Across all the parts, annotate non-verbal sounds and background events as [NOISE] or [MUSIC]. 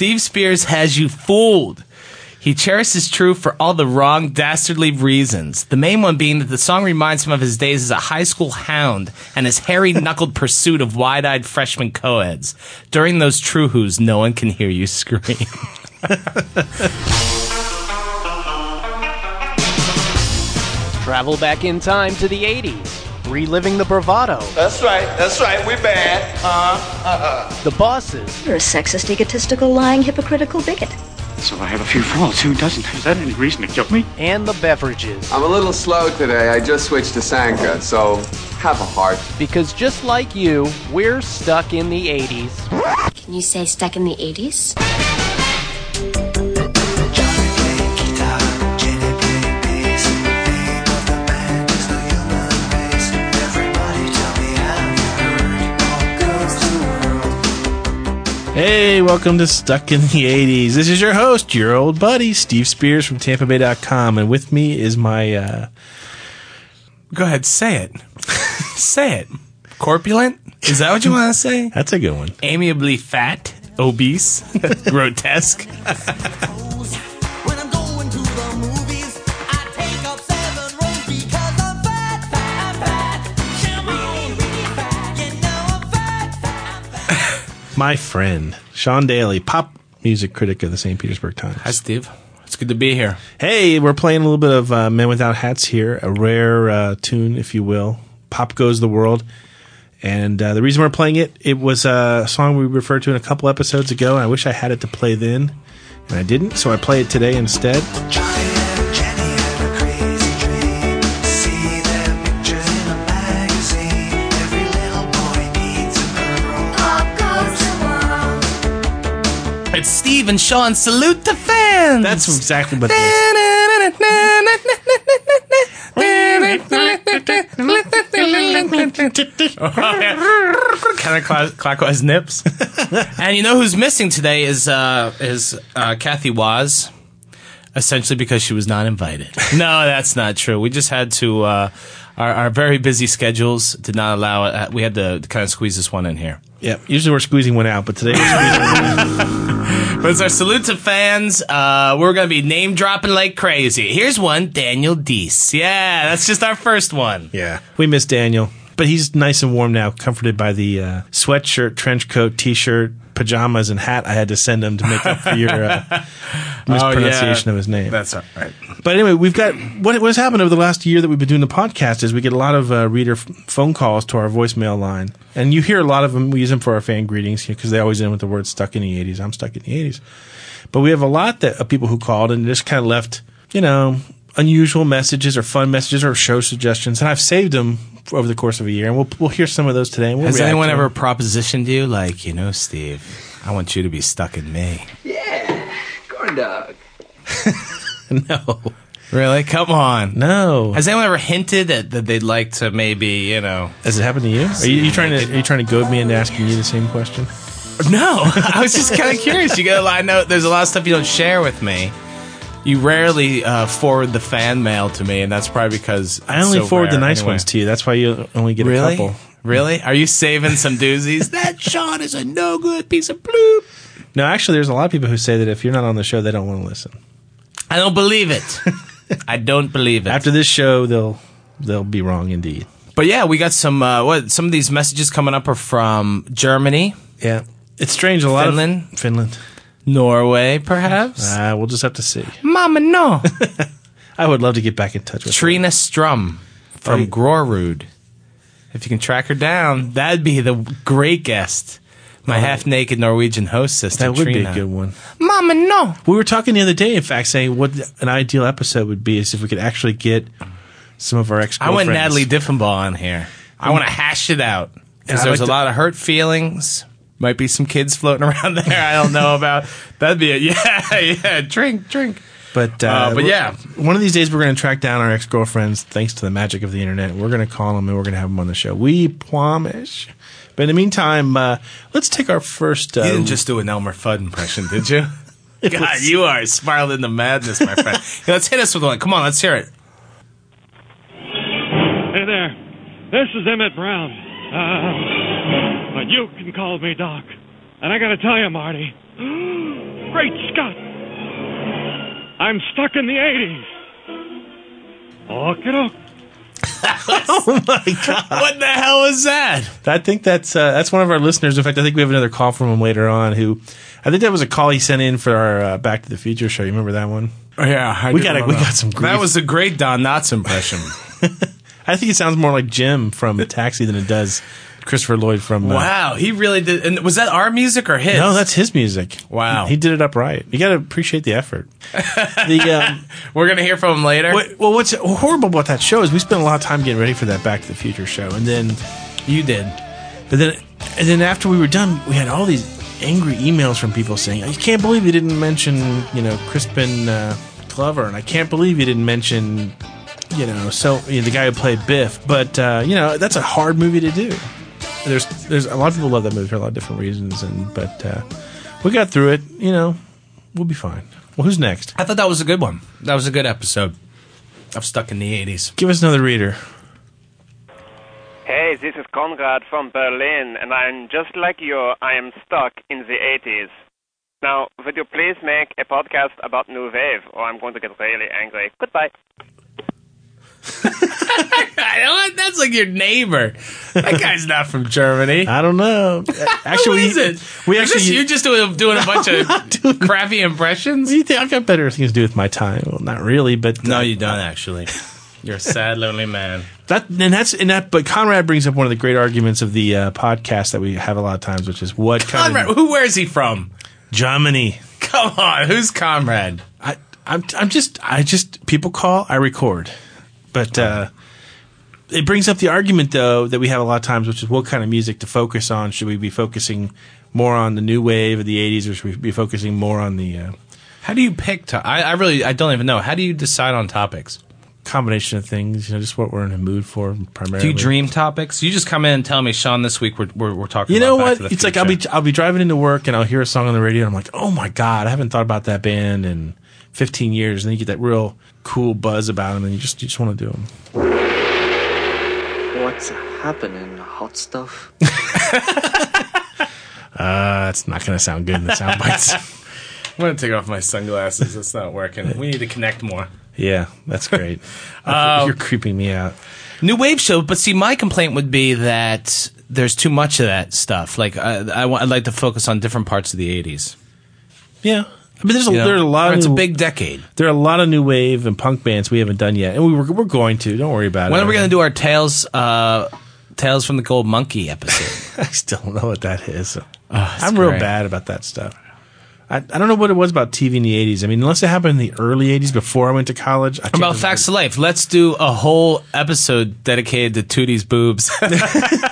Steve Spears has you fooled. He cherishes truth for all the wrong, dastardly reasons. The main one being that the song reminds him of his days as a high school hound and his hairy [LAUGHS] knuckled pursuit of wide eyed freshman coeds. During those true who's, no one can hear you scream. Travel back in time to the 80s, reliving the bravado, That's right. That's right. we're bad. Uh, [LAUGHS] the bosses, You're a sexist, egotistical, lying, hypocritical bigot. So I have a few faults. Who doesn't? Is that any reason to kill me? and the beverages. I'm a little slow today. I just switched to Sanka, so have a heart. Because just like you, we're stuck in the 80s. Can you say stuck in the 80s? Hey, welcome to Stuck in the 80s. This is your host, your old buddy, Steve Spears from TampaBay.com. And with me is my, uh, Go ahead, say it. [LAUGHS] say it. Corpulent? Is that what you want to say? [LAUGHS] that's a good one. Amiably fat, obese, [LAUGHS] grotesque. My friend, Sean Daly, pop music critic of the St. Petersburg Times. Hi, Steve. It's good to be here. Hey, we're playing a little bit of uh, Men Without Hats here, a rare uh, tune, if you will. Pop Goes the World. And uh, the reason we're playing it, it was a song we referred to in a couple episodes ago, and I wish I had it to play then, and I didn't, so I play it today instead. And Sean. Salute the fans. That's exactly what it is. [LAUGHS] kind of cl- clockwise nips. [LAUGHS] and you know who's missing today is uh, is uh, Kathy Waz, essentially because she was not invited. [LAUGHS] no, that's not true. We just had to. Uh, our, our very busy schedules did not allow it. Uh, we had to kind of squeeze this one in here. Yeah, usually we're squeezing one out, but today we're squeezing But it's our salute to fans. Uh, we're going to be name dropping like crazy. Here's one Daniel Deese. Yeah, that's just our first one. Yeah. We miss Daniel, but he's nice and warm now, comforted by the uh, sweatshirt, trench coat, t shirt, pajamas, and hat I had to send him to make up for your uh, [LAUGHS] mispronunciation of his name. That's all right. But anyway, we've got what, what has happened over the last year that we've been doing the podcast is we get a lot of uh, reader f- phone calls to our voicemail line, and you hear a lot of them. We use them for our fan greetings because they always end with the word "stuck in the '80s." I'm stuck in the '80s, but we have a lot that of people who called and just kind of left, you know, unusual messages or fun messages or show suggestions, and I've saved them over the course of a year, and we'll we'll hear some of those today. And we'll Has anyone to ever propositioned you like, you know, Steve, I want you to be stuck in me? Yeah, corn dog. [LAUGHS] No, Really? Come on. no. Has anyone ever hinted that, that they'd like to maybe, you know? Has it happened to you? Are you, you trying to are you trying to goad me into asking you the same question? No, [LAUGHS] I was just kind of curious. You got, a lot. I know there's a lot of stuff you don't share with me. You rarely uh, forward the fan mail to me, and that's probably because I only so forward the nice anyway. ones to you. That's why you only get Really? a couple. Really? Are you saving some doozies? [LAUGHS] that Sean is a no good piece of bloop. No, actually, there's a lot of people who say that if you're not on the show, they don't want to listen. I don't believe it. [LAUGHS] I don't believe it. After this show, they'll they'll be wrong indeed. but yeah, we got some. Uh, what? Some of these messages coming up are from Germany, Yeah, it's strange. A lot Finland? of Finland. Norway, perhaps. Uh, we'll just have to see. [LAUGHS] Mama, no. I would love to get back in touch with Trina Strum from Oh. Grorud. If you can track her down, that'd be the great guest. My half-naked Norwegian host sister. That would be a good one. Mama, no. We were talking the other day, in fact, saying what an ideal episode would be is if we could actually get some of our ex. I want Natalie Diffenbaugh on here. I want to hash it out because there's like a to- lot of hurt feelings. Might be some kids floating [LAUGHS] around there. I don't know about. That'd be a [LAUGHS] yeah, yeah. Drink, drink. But uh, Uh, but yeah. one of these days we're going to track down our ex girlfriends, thanks to the magic of the internet. We're going to call them and we're going to have them on the show. We promise. But in the meantime, uh, let's take our first. Uh, You didn't just do an Elmer Fudd impression, did you? [LAUGHS] God, you are spiraled into madness, my friend. Yeah, let's hit us with one. Come on, let's hear it. Hey there. This is Emmett Brown. Uh, but you can call me Doc. And I gotta tell you, Marty, [GASPS] Great Scott! I'm stuck in the 80s. Okay, doke. oh my god! What the hell is that? I think that's uh, that's one of our listeners. In fact, I think we have another call from him later on. Who I think that was a call he sent in for our uh, Back to the Future show. You remember that one? Oh, yeah, we got it. We got some. Grief. That was a great Don Knotts impression. [LAUGHS] I think it sounds more like Jim from [LAUGHS] Taxi than it does Christopher Lloyd from. Uh, wow, he really did. And was that our music or his? No, that's his music. Wow. he, he did it up right. You got to appreciate the effort. the [LAUGHS] um, We're gonna hear from him later. what, well, what's horrible about that show is we spent a lot of time getting ready for that Back to the Future show, and then You did. But then, and then after we were done, we had all these angry emails from people saying, "I can't believe you didn't mention, you know, Crispin uh, Glover, and I can't believe you didn't mention, you know, so you know, the guy who played Biff." But uh, you know, that's a hard movie to do. There's, there's a lot of people love that movie for a lot of different reasons, and but uh, we got through it. You know, we'll be fine. Well, who's next? I thought that was a good one. That was a good episode. I'm stuck in the 80s. Give us another reader. Hey, this is Conrad from Berlin, and I'm just like you. I am stuck in the 80s. Now, would you please make a podcast about New Wave, or I'm going to get really angry. Goodbye. [LAUGHS] I know that's like your neighbor. That guy's not from Germany. I don't know. [LAUGHS] Actually, Who is we- it? we Is actually this you just doing, doing a bunch of crappy impressions. What do you think? I've got better things to do with my time. Well, not really, but No, you don't actually. [LAUGHS] You're a sad, lonely man. That and that's and that. But Conrad brings up one of the great arguments of the uh, podcast that we have a lot of times, which is what kind Conrad, of who? Where is he from? Germany. Come on, who's Conrad? I, I'm I'm just I just people call I record, but uh, it brings up the argument though that we have a lot of times, which is what kind of music to focus on. Should we be focusing more on the new wave of the '80s, or should we be focusing more on the uh, How do you pick? To- I, I really, I don't even know. How do you decide on topics? combination of things? You know, just what we're in a mood for primarily. Do you dream topics? You just come in and tell me, Sean. This week we're we're, we're talking. You know what? It's like I'll be I'll be driving into work and I'll hear a song on the radio and I'm like, oh my god, I haven't thought about that band in 15 years. And then you get that real cool buzz about them and you just you just want to do them. What's happening, hot stuff? [LAUGHS] Uh, that's not going to sound good in the sound bites. [LAUGHS] I'm gonna take off my sunglasses. It's not working. We need to connect more. yeah, that's great. [LAUGHS] You're creeping me out. New wave show, but see, my complaint would be that there's too much of that stuff. Like, I, I, I'd like to focus on different parts of the '80s. Yeah. I mean, there's a, You know? there are a lot of It's a big decade. there are a lot of new wave and punk bands we haven't done yet, and we were, we're going to. Don't worry about When it. When are we gonna do our tales? Uh, Tales from the Gold Monkey episode. [LAUGHS] I still don't know what that is. it's I'm real bad about that stuff. I, I don't know what it was about TV in the 80s. I mean, unless it happened in the early 80s before I went to college. I About remember. facts of life. Let's do a whole episode dedicated to Tootie's boobs. [LAUGHS]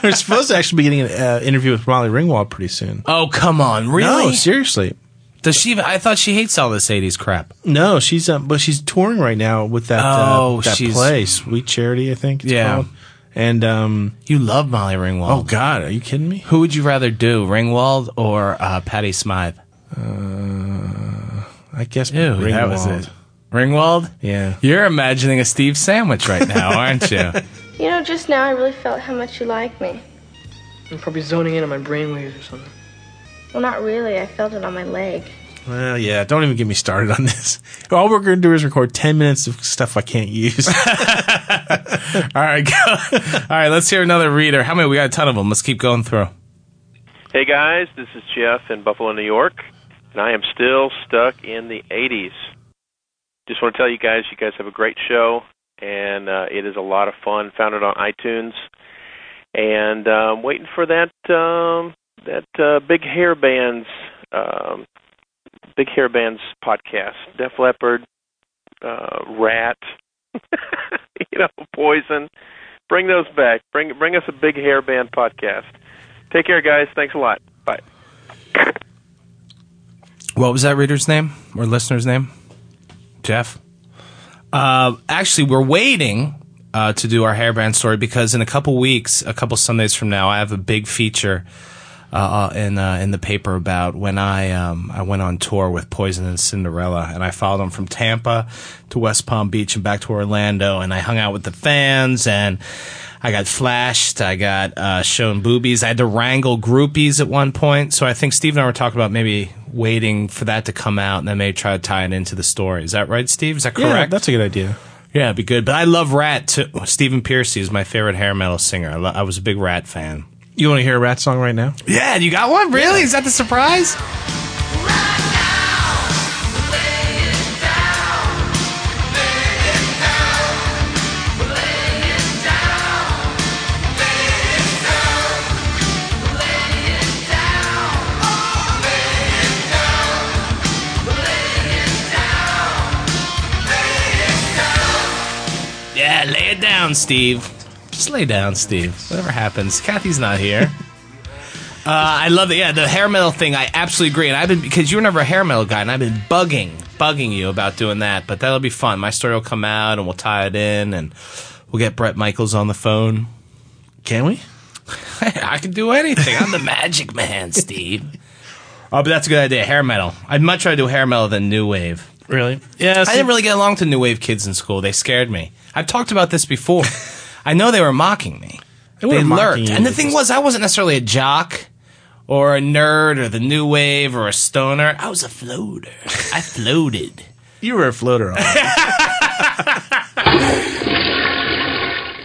We're supposed to actually be getting an uh, interview with Molly Ringwald pretty soon. oh come on, really? No, seriously. Does she? even- I thought she hates all this '80s crap. No, she's um, but she's touring right now with that Oh, uh, that she's- play, Sweet Charity, I think. It's Yeah. called. And um, You love Molly Ringwald. oh God, are you kidding me? Who would you rather do, Ringwald or uh, Patty Smyth? I guess Ew, that was Ringwald. it. Ringwald? Yeah. You're imagining a Steve sandwich right now, [LAUGHS] aren't you? You know, just now I really felt how much you like me. I'm probably zoning in on my brainwaves or something. Well, not really. I felt it on my leg. Well, yeah. Don't even get me started on this. All we're going to do is record ten minutes of stuff I can't use. [LAUGHS] All right, go. All right, let's hear another reader. How many? We got a ton of them. Let's keep going through. Hey guys, this is Jeff in Buffalo, New York, and I am still stuck in the 80s. Just want to tell you guys, you guys have a great show, and uh, it is a lot of fun. Found it on iTunes, and um, waiting for that um, that uh, Big Hair Bands um, Big Hair Bands podcast. Def Leppard, uh, Ratt, [LAUGHS] you know, Poison. Bring those back. Bring bring us a Big Hair Band podcast. Take care, guys. Thanks a lot. Bye. What was that reader's name or listener's name? Jeff. Uh, actually, we're waiting uh, to do our hairband story because in a couple weeks, a couple Sundays from now, I have a big feature uh, in uh, in the paper about when I um, I went on tour with Poison and Cinderella, and I followed them from Tampa to West Palm Beach and back to Orlando, and I hung out with the fans and. I got flashed. I got uh, shown boobies. I had to wrangle groupies at one point. So I think Steve and I were talking about maybe waiting for that to come out and then maybe try to tie it into the story. Is that right, Steve? Is that correct? Yeah, that's a good idea. Yeah, it'd be good. But I love Ratt too. Stephen Pearcy is my favorite hair metal singer. I, lo- I was a big Ratt fan. You want to hear a Ratt song right now? Yeah, you got one? Really? Is that the surprise? Yeah, lay it down, Steve. Just lay down, Steve. Whatever happens. Kathy's not here. [LAUGHS] Uh, I love it. Yeah, the hair metal thing. I absolutely agree. And I've been because you're never a hair metal guy, and I've been bugging, bugging you about doing that. But that'll be fun. My story will come out, and we'll tie it in, and we'll get Bret Michaels on the phone. Can we? [LAUGHS] I can do anything. I'm the magic man, Steve. [LAUGHS] Oh, but that's a good idea. Hair metal. I'd much rather do hair metal than new wave. Really? Yeah. I didn't really get along to new wave kids in school. They scared me. I've talked about this before. I know they were mocking me. They They, lurked. And the thing was, I wasn't necessarily a jock or a nerd or the new wave or a stoner. I was a floater. I floated. [LAUGHS] You were a floater. [LAUGHS] I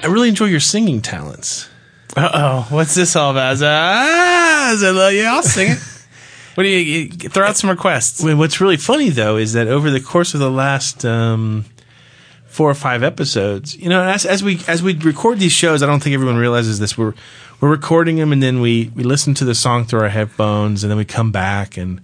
really enjoy your singing talents. Uh oh. What's this all about? Ah, uh, yeah, I'll sing it. [LAUGHS] What do you, you throw out some requests? What's really funny though is that over the course of the last um, four or five episodes, you know, as, as we as we record these shows, I don't think everyone realizes this. We're we're recording them and then we we listen to the song through our headphones and then we come back and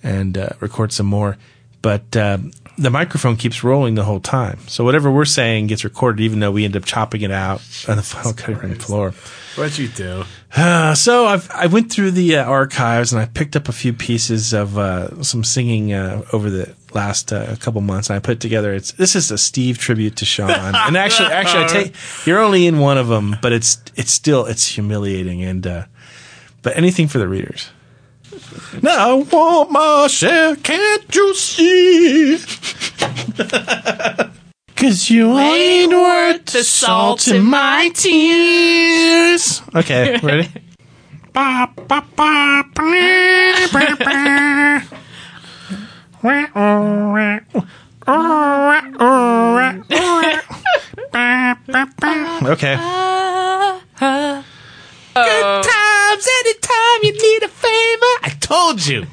and uh, record some more. But uh, the microphone keeps rolling the whole time, so whatever we're saying gets recorded, even though we end up chopping it out on the final cutting room floor. What'd you do? Uh, [SIGHS] so I've, I went through the uh, archives and I picked up a few pieces of uh, some singing uh, over the last uh, couple months. And I put together. It's this is a Steve tribute to Sean. and actually, actually, I take you're only in one of them, but it's it's still it's humiliating. And uh, but anything for the readers. Now I want my share, can't you see? [LAUGHS] Cause you ain't worth the salt in my tears. Okay, ready? [LAUGHS] Ba, ba, ba, ba, ba, ba. okay. Good times anytime you need a favor. I told you.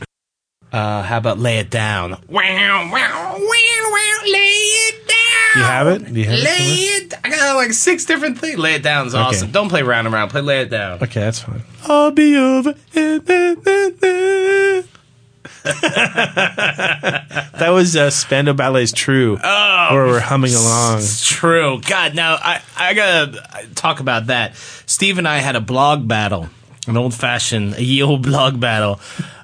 Uh, how about lay it down? Wow, wow, wow, wow, lay it down. Do you have it? Do you have Lay somewhere? it. I got like six different things. Lay it down down's awesome. Don't play round and round. Play lay it down. Okay, that's fine. I'll be over. [LAUGHS] that was uh, Spandau Ballet's True. Oh, where we're humming along. True. God, now I, I gotta talk about that. Steve and I had a blog battle, an old fashioned, a ye old [LAUGHS] blog battle,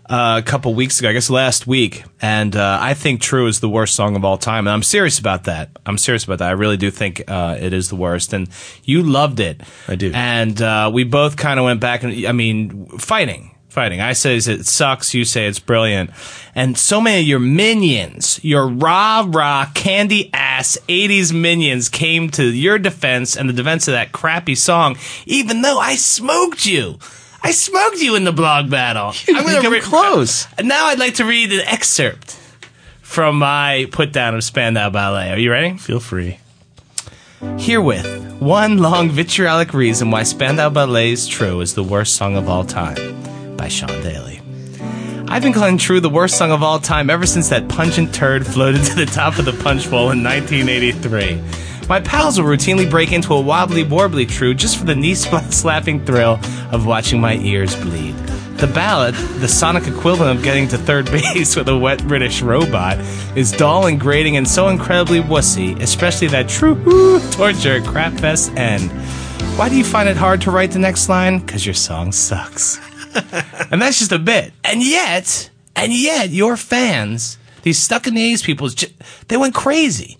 uh, a couple weeks ago, I guess last week. And uh, I think True is the worst song of all time. And I'm serious about that. I'm serious about that. I really do think uh, it is the worst. And you loved it. I do. And uh, we both kind of went back and, I mean, fighting. Fighting. I say it sucks. You say it's brilliant. And so many of your minions, your rah rah candy ass 80s minions came to your defense and the defense of that crappy song, even though I smoked you. I smoked you in the blog battle. [LAUGHS] You didn't come close. And now I'd like to read an excerpt from my put down of Spandau Ballet. Are you ready? Feel free. Herewith, one long vitriolic reason why Spandau Ballet's True is the worst song of all time by Sean Daly. I've been calling True the worst song of all time ever since that pungent turd floated to the top of the punch bowl in 1983. My pals will routinely break into a wobbly warbly True just for the knee [LAUGHS] slapping thrill of watching my ears bleed. The ballad, the sonic equivalent of getting to third [LAUGHS] base with a wet British robot, is dull and grating and so incredibly wussy, especially that true [LAUGHS] torture crapfest end. Why do you find it hard to write the next line? Because your song sucks. and that's just a bit. And yet, and yet, your fans, these stuck in the A's people, they went crazy.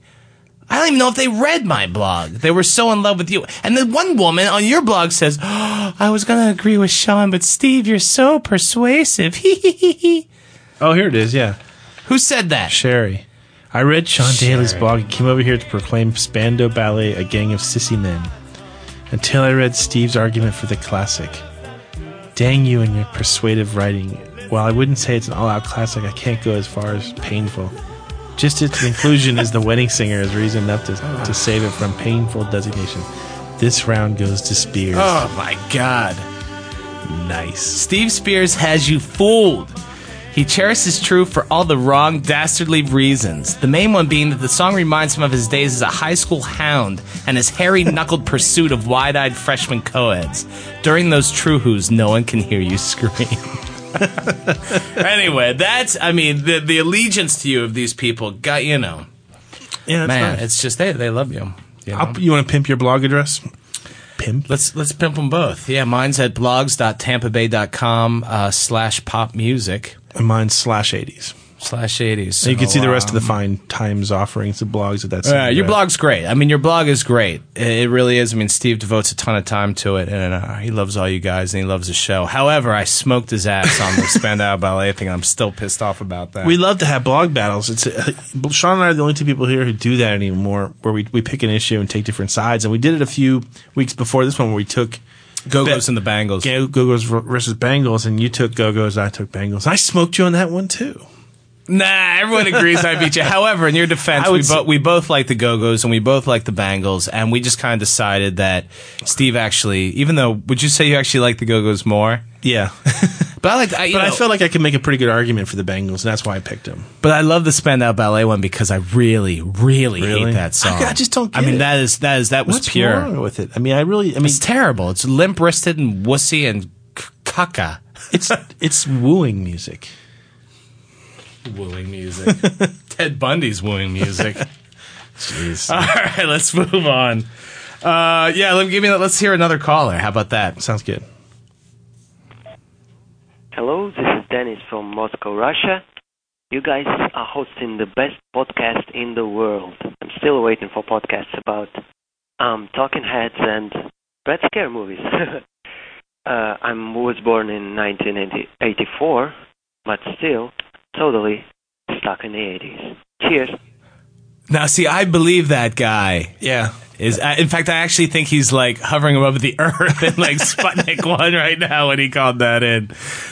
I don't even know if they read my blog. They were so in love with you. And then one woman on your blog says, oh, I was going to agree with Sean, but Steve, you're so persuasive. [LAUGHS] Oh, here it is. Yeah. Who said that? Sherry. I read Sean Daly's blog and came over here to proclaim Spandau Ballet a gang of sissy men. Until I read Steve's argument for the classic. Dang you and your persuasive writing. While I wouldn't say it's an all out classic, I can't go as far as painful. Just its inclusion as the wedding singer is reason enough to, to save it from painful designation. This round goes to Spears. Oh my God. Nice. Steve Spears has you fooled. He cherishes truth for all the wrong, dastardly reasons. The main one being that the song reminds him of his days as a high school hound and his hairy [LAUGHS] knuckled pursuit of wide eyed freshman co-eds. During those true who's, no one can hear you [LAUGHS] scream. [LAUGHS] anyway, that's, I mean, the, the allegiance to you of these people, got, you know, Yeah, man, nice. it's just, they, they love you. you know? You want to pimp your blog address? Pimp. Let's let's pimp them both. Yeah, mine's at blogs.tampabay.com uh, slash pop music And mine's slash 80s. Slash 80s. And you can So, see the rest of the um, fine times offerings of blogs at that Yeah, your blog's great. I mean, your blog is great. It really is. I mean, Steve devotes a ton of time to it, and uh, he loves all you guys, and he loves the show. However, I smoked his ass on the Spandau Ballet thing. and I'm still pissed off about that. We love to have blog battles. It's uh, Sean and I are the only two people here who do that anymore, where we, we pick an issue and take different sides. And we did it a few weeks before this one, where we took Go-Go's and the Bangles. Go Go's versus Bangles, and you took Go Go's, I took Bangles. I smoked you on that one too. Nah, everyone agrees I beat you. [LAUGHS] However, in your defense, I we, say- bo- we both like the Go Go's and we both like the Bangles, and we just kind of decided that Steve actually, even though, would you say you actually like the Go Go's more? Yeah, [LAUGHS] But I like, I, but I know- felt like I could make a pretty good argument for the Bangles, and that's why I picked them. But I love the Spandau Ballet one because I really, really, Really? hate that song. I- I just don't I mean, it. that is that is that was What's pure. wrong with it? I mean, I really, I mean, It's terrible. It's limp wristed and wussy and c- caca. it's it's wooing music. Wooing music. [LAUGHS] Ted Bundy's wooing music. [LAUGHS] Jeez. [LAUGHS] All right, let's move on. Uh, yeah, let me give me. Let's hear another caller. How about that? Sounds good. Hello, this is Dennis from Moscow, Russia. You guys are hosting the best podcast in the world. I'm still waiting for podcasts about um, Talking Heads and Red Scare movies. uh, I was born in 1984, but still totally stuck in the 80s. Cheers. Now, see, I believe that guy. Yeah. Is uh, in fact, I actually think he's like hovering above the [LAUGHS] earth in like Sputnik [LAUGHS] One right now when he called that in.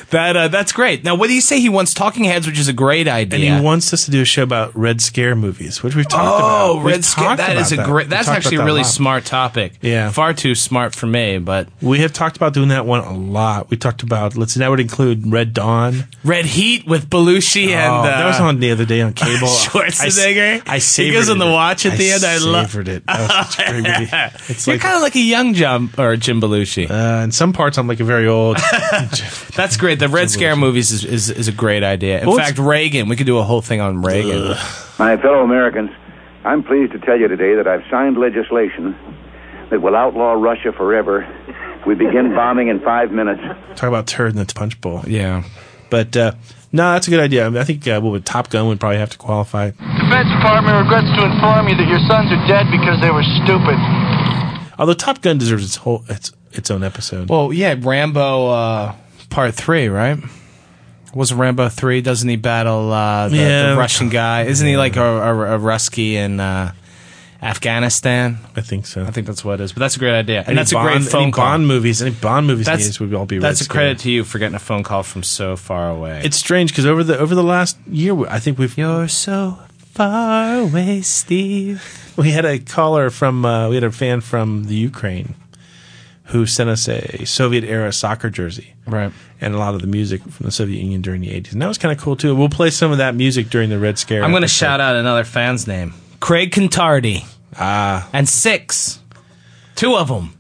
That uh, that's great. Now, what do you say? He wants Talking Heads, which is a great idea. And he wants us to do a show about Red Scare movies, which we've talked about. Oh, Red Scare. That is a great. That's actually a really lot. smart topic. Yeah. far too smart for me. But We have talked about doing that one a lot. We talked about let's see, that would include Red Dawn. Red Heat with Belushi and oh, uh, that was on the other day on [LAUGHS] cable. Schwarzenegger. I, I He goes on the watch at the end. I love- savored it. That was such a great movie. It's You're like kind of like a young Jim or Jim Belushi. uh, in some parts I'm like a very old. [LAUGHS] That's great. The Red Scare movies is, is, is a great idea. In Well, it's- fact, Reagan. We could do a whole thing on Reagan. My fellow Americans, I'm pleased to tell you today that I've signed legislation that will outlaw Russia forever. We begin bombing in five minutes. Talk about turd in the punch bowl. Yeah. But uh, no, that's a good idea. I, mean, I think uh, what Top Gun would probably have to qualify. Defense Department regrets to inform you that your sons are dead because they were stupid. Although Top Gun deserves its whole its its own episode. Well, yeah, Rambo uh, Part Three, right? Wasn't Rambo three? Doesn't he battle uh, the, Yeah. the Russian guy? Isn't he like a, a, a Rusky in uh, Afghanistan? I think so. I think that's what it is. But that's a great idea, and Any that's a great phone any call. Bond movies, any Bond movies That's- would all be. That's a credit to you for getting a phone call from so far away. It's strange because over the over the last year, I think we've You're so far away, Steve. [LAUGHS] we had a caller from uh, we had a fan from the Ukraine who sent us a Soviet era soccer jersey, right? And a lot of the music from the Soviet Union during the eighties, and that was kind of cool too. We'll play some of that music during the Red Scare. I'm going to shout out another fan's name, Craig Contardi. Ah, and six, two of them.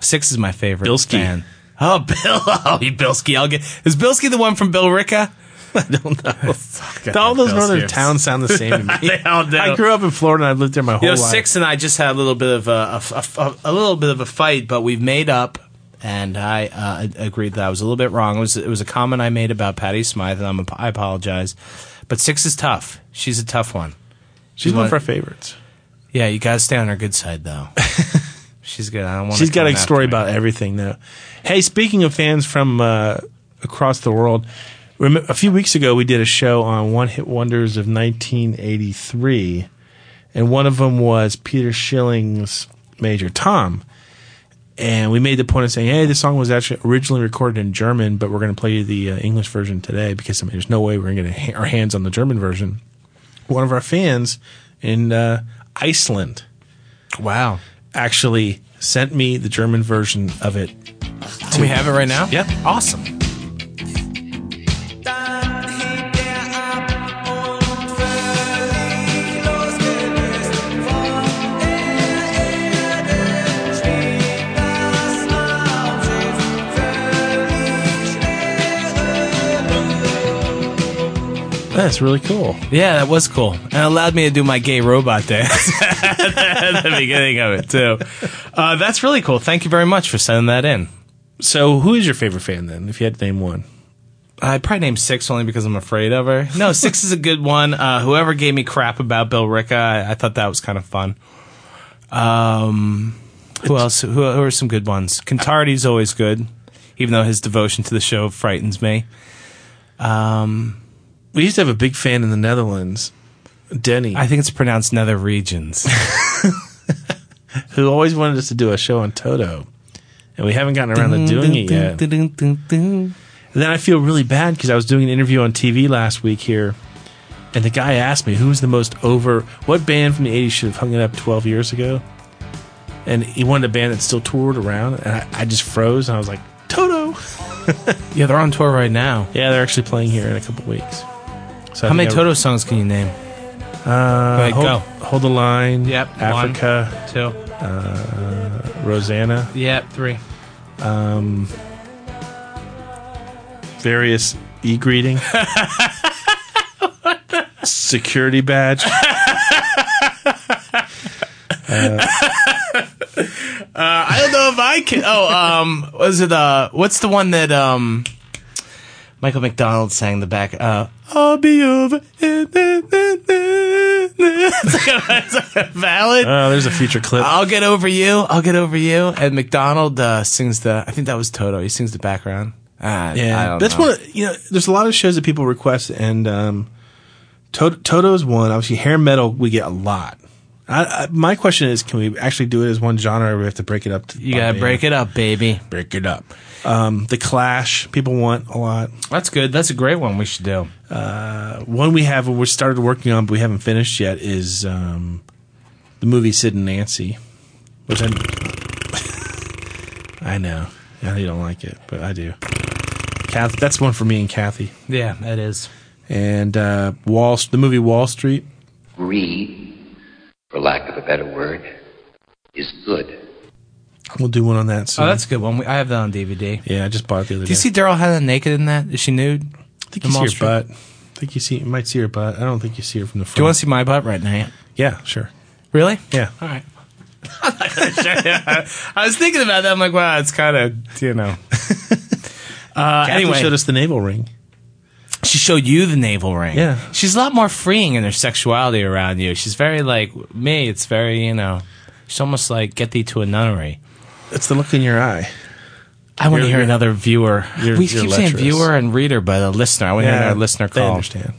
Six is my favorite Bilski. fan. Oh, Bill. [LAUGHS] Oh, Bilski. I'll get. Is Bilski the one from Billerica? [LAUGHS] I don't know. [LAUGHS] All those northern towns sound the same to me. They all do. I grew up in Florida and I've lived there my whole You know, life. six and I just had a little bit of a, a, a, a little bit of a fight, but we've made up. And I uh, agreed that I was a little bit wrong. It was it was a comment I made about Patty Smyth, and I'm I apologize. But six is tough. She's a tough one. She's one of our favorites. Yeah, you gotta stay on her good side though. [LAUGHS] She's good. I don't want. She's got a story about everything, though. Hey, speaking of fans from uh, across the world, rem- a few weeks ago we did a show on one hit wonders of 1983, and one of them was Peter Schilling's Major Tom. And we made the point of saying, "Hey, this song was actually originally recorded in German, but we're going to play you the uh, English version today because I mean, there's no way we're going to get ha- our hands on the German version." One of our fans in uh, Iceland, wow, actually sent me the German version of it. Do we have it right now? Yep. Awesome. That's really cool. Yeah, that was cool. And it allowed me to do my gay robot dance [LAUGHS] at the beginning of it, too. Uh, that's really cool. Thank you very much for sending that in. So, who is your favorite fan then, if you had to name one? I'd probably name Six only because I'm afraid of her. No, Six is a good one. Uh, whoever gave me crap about Billerica, I, I thought that was kind of fun. Um, who else? Who, who are some good ones? Contardi's always good, even though his devotion to the show frightens me. Um, we used to have a big fan in the Netherlands, Denny. I think it's pronounced Nether Regions. [LAUGHS] who always wanted us to do a show on Toto, and we haven't gotten around to doing it yet. And then I feel really bad because I was doing an interview on TV last week here, and the guy asked me who's the most over, what band from the '80s should have hung it up 12 years ago, and he wanted a band that still toured around, and I, I just froze, and I was like, Toto. [LAUGHS] yeah, they're on tour right now. Yeah, they're actually playing here in a couple weeks. So How many Toto songs can you name? Uh, Go hold, go. Hold the line. Yep, Africa. one, two. Uh, Rosanna. Yep, three. Um, various e greeting. [LAUGHS] Security badge. Uh, [LAUGHS] Uh, I don't know if I can. Oh, um, was it uh, what's the one that um, Michael McDonald sang the back? Uh, I'll be over. it's, like a, it's like a ballad. oh, there's a future clip. I'll get over you. I'll get over you. And McDonald uh, sings the. I think that was Toto. He sings the background. Uh, I yeah, don't that's know. one. Of, you know, there's a lot of shows that people request, and um, Toto, Toto's one. Obviously, hair metal we get a lot. I, I, my question is, can we actually do it as one genre, or we have to break it up? To You gotta break it up, baby. Break it up. Um, the Clash, people want a lot. That's good. That's a great one. We should do. Uh, one we have, we started working on, but we haven't finished yet, is um, the movie Sid and Nancy, which I, [LAUGHS] I know, I know you don't like it, but I do. Kathy, that's one for me and Kathy. Yeah, that is. And uh, Wall, the movie Wall Street. Greed, for lack of a better word, is good. We'll do one on that. Soon. Oh, that's a good one. We- I have that on DVD. Yeah, I just bought it the other day. Do you see Daryl Hannah naked in that? Is she nude? I think you see her butt. I think you see, you might see her butt. I don't think you see her from the front. Do you want to see my butt right now? Yeah, sure. Really? Yeah. All right. [LAUGHS] I was thinking about that. I'm like, wow, it's kind of, you know. [LAUGHS] Uh, anyway, showed us the navel ring. she showed you the navel ring. Yeah. She's a lot more freeing in her sexuality around you. She's very like me. It's very, you know, she's almost like get thee to a nunnery. It's the look in your eye. I want to hear another viewer. you're- we you're keep saying lecherous. viewer and reader, but a listener. I want to hear Yeah, another listener they call. understand.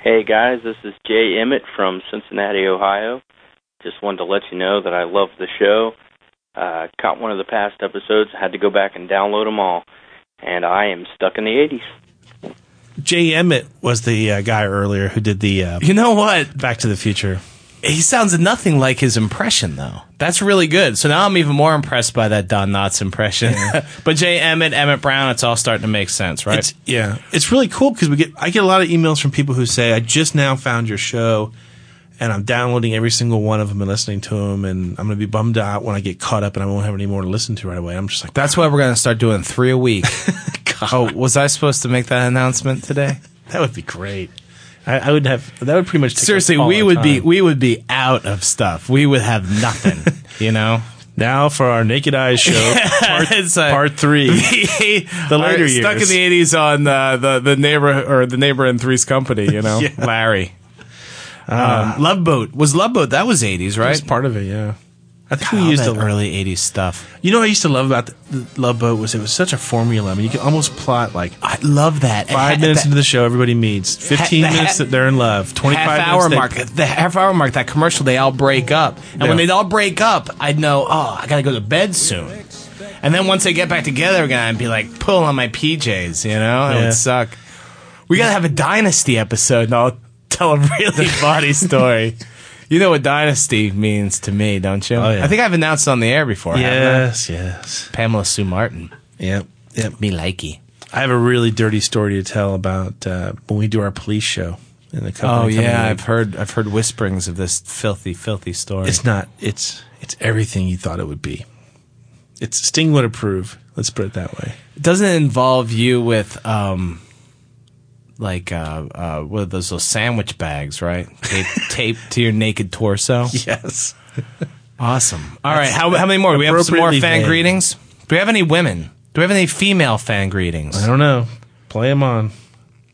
Hey guys, this is Jay Emmett from Cincinnati, Ohio. Just wanted to let you know that I love the show. Uh, caught one of the past episodes, had to go back and download them all, and I am stuck in the 80s. Jay Emmett was the uh, guy earlier who did the uh, You know what? Back to the Future. He sounds nothing like his impression, though. That's really good. So now I'm even more impressed by that Don Knotts impression. [LAUGHS] but Jay Emmett, Emmett Brown, it's all starting to make sense, right? It's, yeah, it's really cool because we get I get a lot of emails from people who say I just now found your show, and I'm downloading every single one of them and listening to them, and I'm going to be bummed out when I get caught up and I won't have any more to listen to right away. I'm just like, That's why we're going to start doing three a week. [LAUGHS] oh, was I supposed to make that announcement today? that would be great. I, I would have that would pretty much take Seriously, we would be we would be out of stuff. We would have nothing, [LAUGHS] you know. now for our Naked Eyes show [LAUGHS] part, like- part three. [LAUGHS] the later years. stuck in the '80s on uh, the the neighbor or the neighbor in Three's Company, you know, Yeah. Larry. Um, Love Boat was Love Boat. That was eighties, right? That's part of it, yeah. I think God, we used the early eighties stuff. You know what I used to love about the, the Love Boat was it was such a formula. I mean, you could almost plot like I love that. five minutes that- into the show, everybody meets. Fifteen Ha- the minutes that they're in love. Twenty five half hour minutes mark. The half hour mark. That commercial, they all break up, and Yeah. when they all break up, I'd know. Oh, I gotta go to bed soon. And then once they get back together again, I'd be like pull on my PJs. You know, it Yeah. would suck. We gotta have a dynasty episode, and I'll tell a really [LAUGHS] funny story. You know what dynasty means to me, don't you? Oh, yeah. I think I've announced on the air before. Yes, yes. Pamela Sue Martin. Yep, yep. Me likey. I have a really dirty story to tell about uh, when we do our police show in the company. Oh yeah. I've heard. I've heard whisperings of this filthy, filthy story. It's not. It's it's everything you thought it would be. It's Sting would approve. Let's put it that way. It doesn't it involve you with um like uh uh what are those those sandwich bags, right? Tape, [LAUGHS] taped to your naked torso. Yes. [LAUGHS] Awesome. All right, how how many more? Do we have some more fan vague. greetings? Do we have any women? Do we have any female fan greetings? I don't know. Play them on.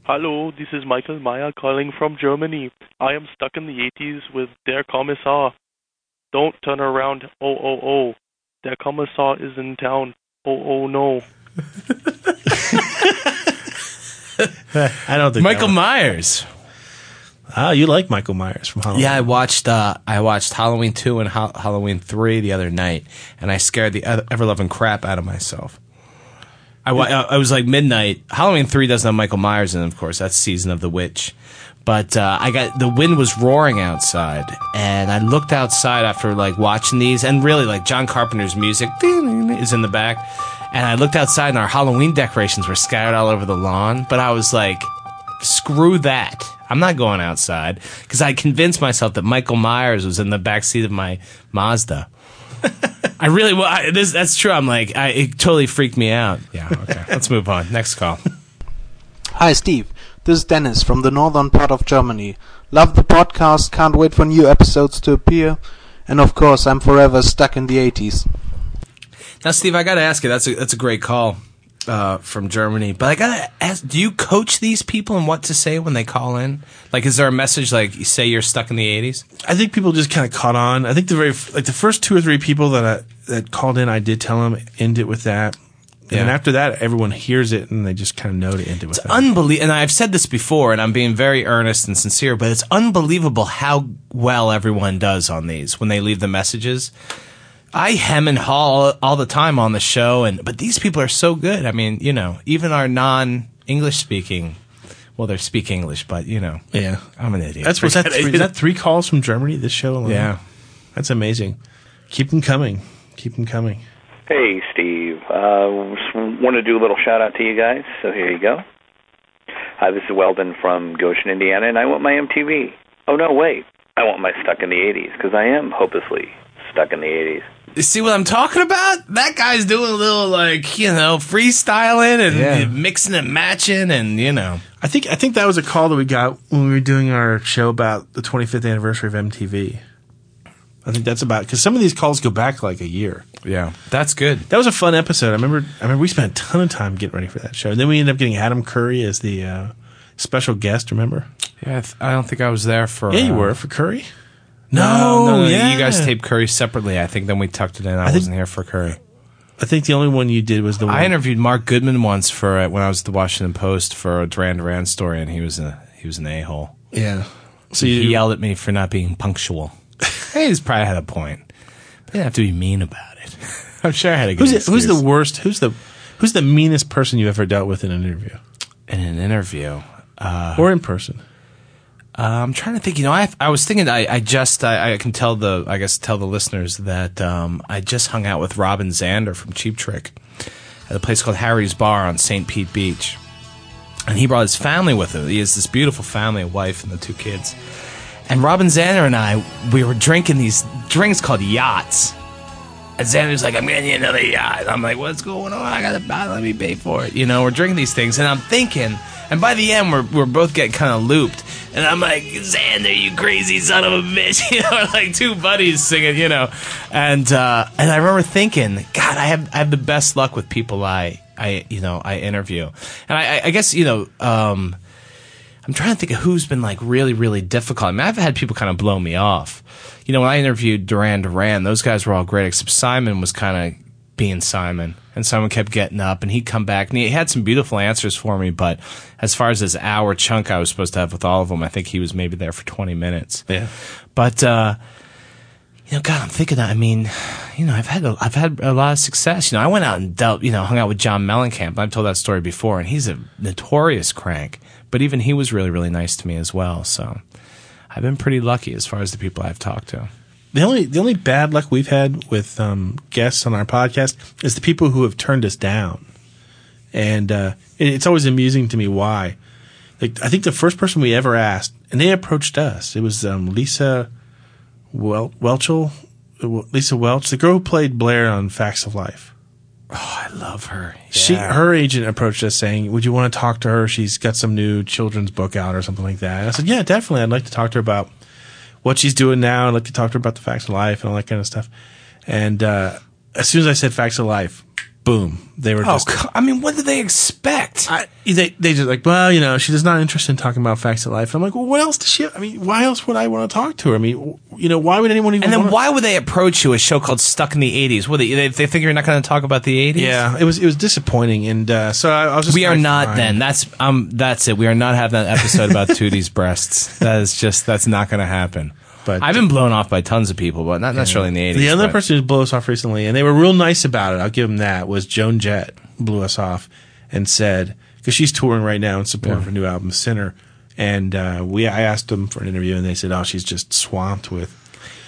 Hello, this is Michael Meyer calling from Germany. I am stuck in the 80s with Der Kommissar. Don't turn around. Oh, oh, oh. Der Kommissar is in town. Oh, oh, no. [LAUGHS] I don't think Michael Myers. Ah, you like Michael Myers from Halloween? Yeah, I watched uh, I watched Halloween two and ha- Halloween three the other night, and I scared the ever loving crap out of myself. I, wa- I was like midnight. Halloween three doesn't have Michael Myers in, it, of course. That's season of the witch. But uh, I got the wind was roaring outside, and I looked outside after like watching these, and really like John Carpenter's music is in the back, and I looked outside, and our Halloween decorations were scattered all over the lawn. But I was like, screw that. I'm not going outside because I convinced myself that Michael Myers was in the back seat of my Mazda. [LAUGHS] I really, well, I, this, that's true. I'm like, I, it totally freaked me out. Yeah. Okay. [LAUGHS] Let's move on. Next call. Hi, Steve. This is Dennis from the northern part of Germany. Love the podcast, can't wait for new episodes to appear. And of course, I'm forever stuck in the 80s. Now, Steve, I got to ask you. That's a that's a great call uh, from Germany. But I got to ask: Do you coach these people and what to say when they call in? Like, is there a message like say you're stuck in the '80s? I think people just kind of caught on. I think the very like the first two or three people that I, that called in, I did tell them end it with that. And after that, everyone hears it and they just kind of know to end it with that. Unbelievable. And I've said this before, and I'm being very earnest and sincere, but it's unbelievable how well everyone does on these when they leave the messages. I hem and haw all the time on the show, and but these people are so good. I mean, you know, even our non-English speaking, well, they're speak English, but you know, Yeah. I'm an idiot. That's was that three, is that three calls from Germany this show alone? Yeah. That's amazing. Keep them coming. Keep them coming. Hey, Steve. Uh, just want to do a little shout out to you guys, so here you go. Hi, this is Weldon from Goshen, Indiana, and I want my MTV. Oh, no, wait. I want my Stuck in the 80s, because I am hopelessly stuck in the 80s. You see what I'm talking about? That guy's doing a little like you know freestyling and Yeah. mixing and matching, and you know. I think I think that was a call that we got when we were doing our show about the 25th anniversary of MTV. I think that's about because some of these calls go back like a year. Yeah, that's good. That was a fun episode. I remember. I remember we spent a ton of time getting ready for that show. And then we ended up getting Adam Curry as the uh, special guest. Remember? Yeah, I, th- I don't think I was there for. Yeah, you uh, were for Curry. No, no, no, yeah. You guys taped Curry separately. I think then we tucked it in. I, think- wasn't here for Curry. I think the only one you did was the one. I interviewed Mark Goodman once for uh, when I was at the Washington Post for a Duran Duran story, and he was a he was an a hole. Yeah. So he yelled at me for not being punctual. [LAUGHS] he's probably had a point. But didn't have to be mean about it. [LAUGHS] I'm sure I had a good. Who's the, who's the worst? Who's the who's the meanest person you've ever dealt with in an interview in an interview uh, or in person? Uh, I'm trying to think. You know, I I was thinking. I, I just I, I can tell the I guess tell the listeners that um, I just hung out with Robin Zander from Cheap Trick at a place called Harry's Bar on St. Pete Beach, and he brought his family with him. He has this beautiful family, a wife and the two kids. And Robin Zander and I, we were drinking these drinks called yachts. And Zander's like, I'm getting you another yacht. I'm like, what's going on? I gotta buy. Let me pay for it. You know, we're drinking these things, and I'm thinking. And by the end, we're we're both getting kind of looped. And I'm like, Xander, you crazy son of a bitch. [LAUGHS] You know, like two buddies singing. You know, and uh, and I remember thinking, God, I have I have the best luck with people I I you know I interview. And I I- I guess you know. um I'm trying to think of who's been like really, really difficult. I mean, I've had people kind of blow me off. You know, when I interviewed Duran Duran, those guys were all great, except Simon was kind of being Simon. And Simon kept getting up and he'd come back and he had some beautiful answers for me. But as far as this hour chunk I was supposed to have with all of them, I think he was maybe there for 20 minutes. Yeah. But, uh, you know, God, I'm thinking that, I mean, you know, I've had, a, I've had a lot of success. You know, I went out and dealt, you know, hung out with John Mellencamp. I've told that story before and he's a notorious crank, but even he was really, really nice to me as well. So I've been pretty lucky as far as the people I've talked to. The only the only bad luck we've had with um, guests on our podcast is the people who have turned us down, and uh, it's always amusing to me why. Like I think the first person we ever asked, and they approached us. It was um, Lisa Wel- Whelchel, Lisa Welch, the girl who played Blair on Facts of Life. Oh, I love her. She her agent approached us saying, "Would you want to talk to her? She's got some new children's book out or something like that." And I said, "Yeah, definitely. I'd like to talk to her about what she's doing now. I'd like to talk to her about the facts of life and all that kind of stuff." And uh, as soon as I said facts of life, boom, they were Oh, just. I mean, what did they expect? I, they they just like, well, you know, she's just not interested in talking about facts of life. I'm like, well, what else does she? I mean, why else would I want to talk to her? I mean, you know, why would anyone even? and then wanna- why would they approach you? A show called Stuck in the '80s. What they, they, they think you're not going to talk about the '80s? Yeah, it was it was disappointing, and uh, so I, I was just. we are not. fine. Then that's um. That's it. We are not having that episode about [LAUGHS] Tootie's breasts. That is just that's not going to happen. But I've been blown off by tons of people, but not necessarily in the '80s. The other but- person who blew us off recently, and they were real nice about it. I'll give them that. Was Joan Jett blew us off and said because she's touring right now in support Yeah. of her new album Sinner, and uh, we I asked them for an interview, and they said, "Oh, she's just swamped with."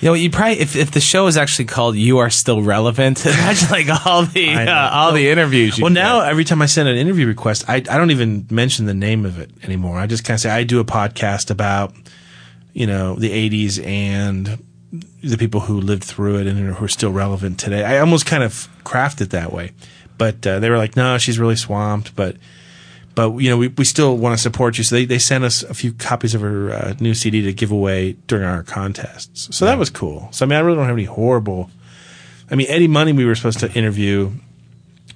You know, you probably if, if the show is actually called "You Are Still Relevant," [LAUGHS] imagine like all the uh, all the interviews. You Well, get. now every time I send an interview request, I I don't even mention the name of it anymore. I just kind of say I do a podcast about you know the '80s and the people who lived through it and who are still relevant today. I almost kind of craft it that way, but uh, they were like, "No, she's really swamped," but. But you know, we, we still want to support you, so they, they sent us a few copies of her uh, new CD to give away during our contests. So that was cool. So I mean, I really don't have any horrible. I mean, Eddie Money we were supposed to interview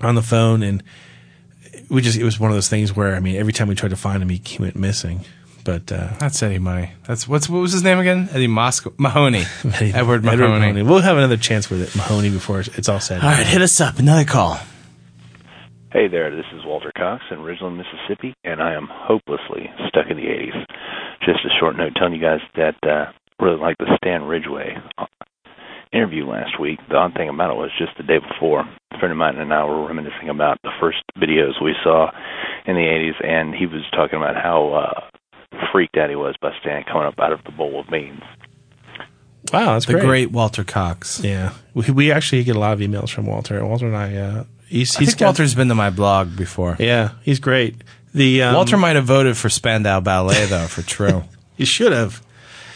on the phone, and we just it was one of those things where I mean, every time we tried to find him, he went missing. But uh, that's Eddie Money. That's what's what was his name again? Eddie Moscow Mahoney. [LAUGHS] Eddie- Edward Mahoney. We'll have another chance with it, Mahoney, before it's, it's all said. All right, hit us up. Another call. Hey there, this is Walter Cox in Ridgeland, Mississippi, and I am hopelessly stuck in the 80s. Just a short note telling you guys that uh, really like the Stan Ridgway uh, interview last week. The odd thing about it was just the day before, a friend of mine and I were reminiscing about the first videos we saw in the 80s, and he was talking about how uh, freaked out he was by Stan coming up out of the bowl of beans. Wow, that's the great. great Walter Cox. Yeah, we, we actually get a lot of emails from Walter. Walter and I, uh, he's I he's think got- Walter's been to my blog before. Yeah, he's great. The um, Walter might have voted for Spandau Ballet though for True. [LAUGHS] he should have.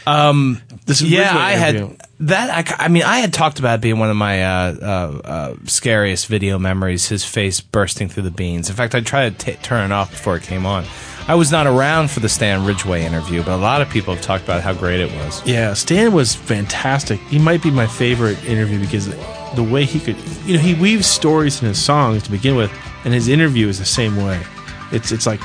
Um, This is yeah, Ridgway I had that. I, I mean, I had talked about it being one of my uh, uh, uh, scariest video memories. His face bursting through the beans. In fact, I tried to t- turn it off before it came on. I was not around for the Stan Ridgway interview, but a lot of people have talked about how great it was. Yeah, Stan was fantastic. He might be my favorite interview because the way he could, you know, he weaves stories in his songs to begin with, and his interview is the same way. It's it's like,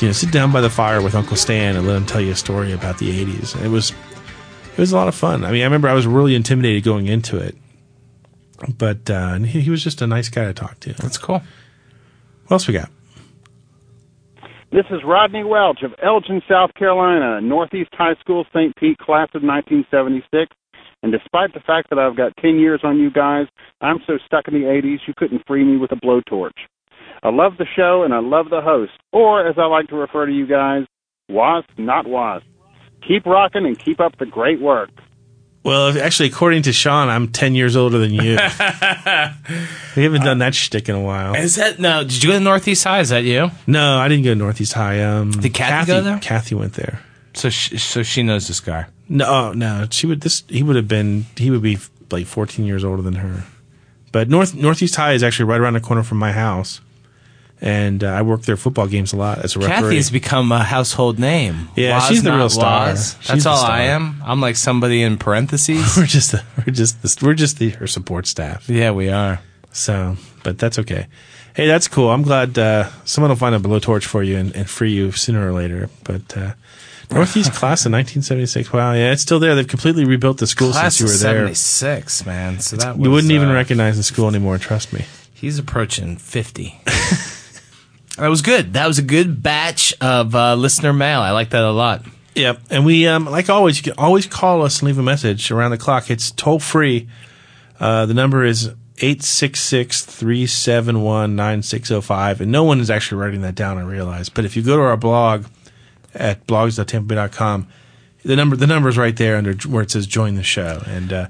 you know, sit down by the fire with Uncle Stan and let him tell you a story about the '80s. And it was it was a lot of fun. I mean, I remember I was really intimidated going into it, but uh, he, he was just a nice guy to talk to. That's cool. What else we got? This is Rodney Welch of Elgin, South Carolina, Northeast High School, St. Pete, class of 1976. And despite the fact that I've got 10 years on you guys, I'm so stuck in the 80s you couldn't free me with a blowtorch. I love the show and I love the host, or as I like to refer to you guys, was not was. Keep rocking and keep up the great work. Well, actually, according to Sean, I'm 10 years older than you. [LAUGHS] we haven't done that shtick in a while. Is that no? Did you go to Northeast High? Is that you? No, I didn't go to Northeast High. Um, Did Kathy go there? Kathy went there. So, she, so she knows this guy. No, oh, no, she would. This he would have been. He would be like 14 years older than her. But North Northeast High is actually right around the corner from my house, and uh, I work their football games a lot as a referee. Kathy's become a household name. Yeah, Was, she's the real star. was. That's all star. I am. I'm like somebody in parentheses. [LAUGHS] we're just the, we're just the, we're just the her support staff. yeah, we are. So, but that's okay. Hey, that's cool. I'm glad uh, someone will find a blowtorch for you and, and free you sooner or later. But uh, Northeast [LAUGHS] class of 1976. Wow, yeah, it's still there. They've completely rebuilt the school Class since you were there. 76, man. So that you wouldn't even uh, recognize the school anymore. Trust me. He's approaching 50. [LAUGHS] that was good. That was a good batch of uh, listener mail. I like that a lot. Yep. And we, um, like always, you can always call us and leave a message around the clock. It's toll free. Uh, the number is 866-371-9605. And no one is actually writing that down, I realize. But if you go to our blog at blogs.tampabay.com, the number, the number is right there under where it says join the show. And, uh,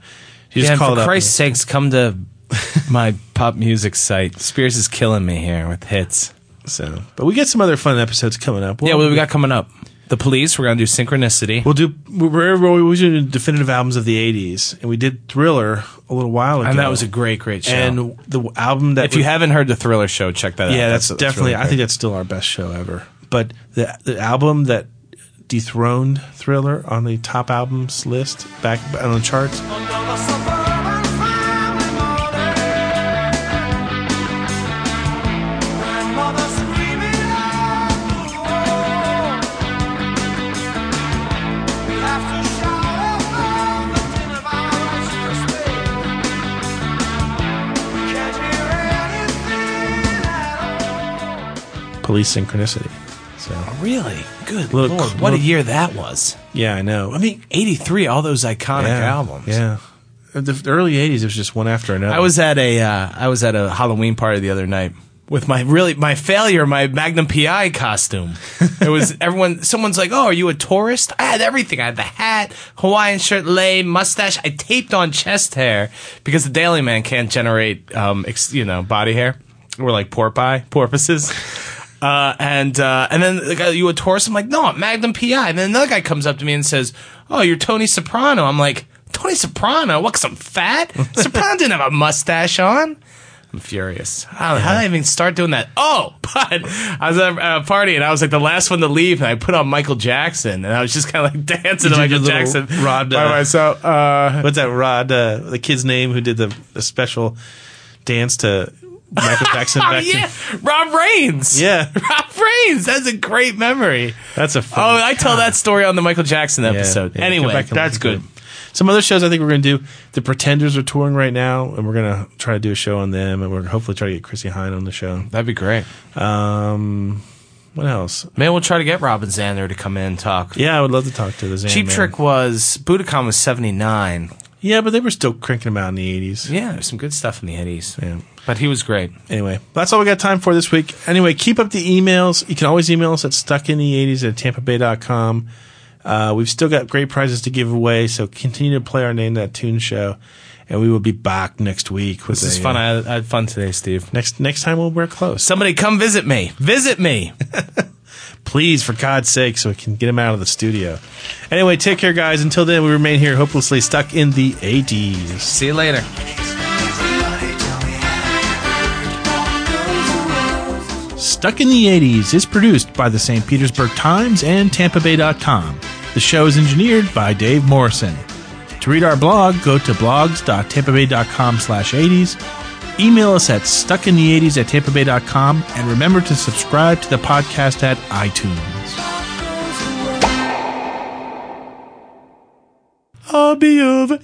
you just yeah, and call for it up. Christ's sakes, come to [LAUGHS] my pop music site. Spears is killing me here with hits. So, but we get some other fun episodes coming up. yeah, what do we got coming up? The Police. We're gonna do Synchronicity. We'll do. We're, we're, we do definitive albums of the '80s, and we did Thriller a little while ago, And that was a great, great show. And the album that if you haven't heard the Thriller show, check that out. yeah, that's, definitely. really I think that's still our best show ever. But the the album that dethroned Thriller on the top albums list back on the charts. Police Synchronicity. So really good. Lord, what a year that was. yeah, I know. I mean, '83. All those iconic yeah, albums. Yeah, the, the early '80s it was just one after another. I was at a uh, I was at a Halloween party the other night with my really my failure, my Magnum PI costume. It was [LAUGHS] everyone. Someone's like, "Oh, are you a tourist?" I had everything. I had the hat, Hawaiian shirt, lei, mustache. I taped on chest hair because the Daly Man can't generate, um, ex, you know, body hair. We're like porpoise, porpoises. Uh, and uh, and then the guy, you a tourist? I'm like, no, I'm Magnum PI. And then another guy comes up to me and says, "Oh, you're Tony Soprano." I'm like, Tony Soprano? What? Cause I'm fat? [LAUGHS] Soprano didn't have a mustache on. I'm furious. How, how did I even start doing that? Oh, [LAUGHS] but I was at a party and I was like the last one to leave, and I put on Michael Jackson, and I was just kind of like [LAUGHS] dancing to Michael Jackson Rod, by uh, myself. Uh, What's that? Rod, uh, the kid's name who did the, the special dance to Michael [LAUGHS] Jackson. oh back yeah, Rob Raines. Yeah. [LAUGHS] Rob Raines. That's a great memory. That's a fun. Oh. I tell that story on the Michael Jackson episode. Yeah, yeah, anyway, come back and that's good. Some other shows I think we're going to do. The Pretenders are touring right now, and we're going to try to do a show on them, and we're gonna hopefully try to get Chrissie Hynde on the show. That'd be great. Um, what else? Maybe we'll try to get Robin Zander to come in and talk. Yeah, I would love to talk to the Zan Cheap Man. Trick was Budokan was seventy nine. Yeah, but they were still cranking them out in the eighties. Yeah, there's some good stuff in the eighties. Yeah. But he was great. Anyway, that's all we got time for this week. Anyway, keep up the emails. You can always email us at stuckinthe80s at tampabay.com. Uh, we've still got great prizes to give away, so continue to play our Name That Tune show. And we will be back next week. With This is a, fun. uh, I had, I had fun today, Steve. next next time we'll wear clothes. Somebody come visit me. Visit me. [LAUGHS] Please, for God's sake, so we can get him out of the studio. Anyway, take care, guys. Until then, we remain here hopelessly stuck in the 80s. See you later. Stuck in the 80s is produced by the St. Petersburg Times and TampaBay.com. The show is engineered by Dave Morrison. To read our blog, go to blogs.tampabay.com slash 80s. Email us at stuckinthe80s at tampabay.com and remember to subscribe to the podcast at iTunes. I'll be over.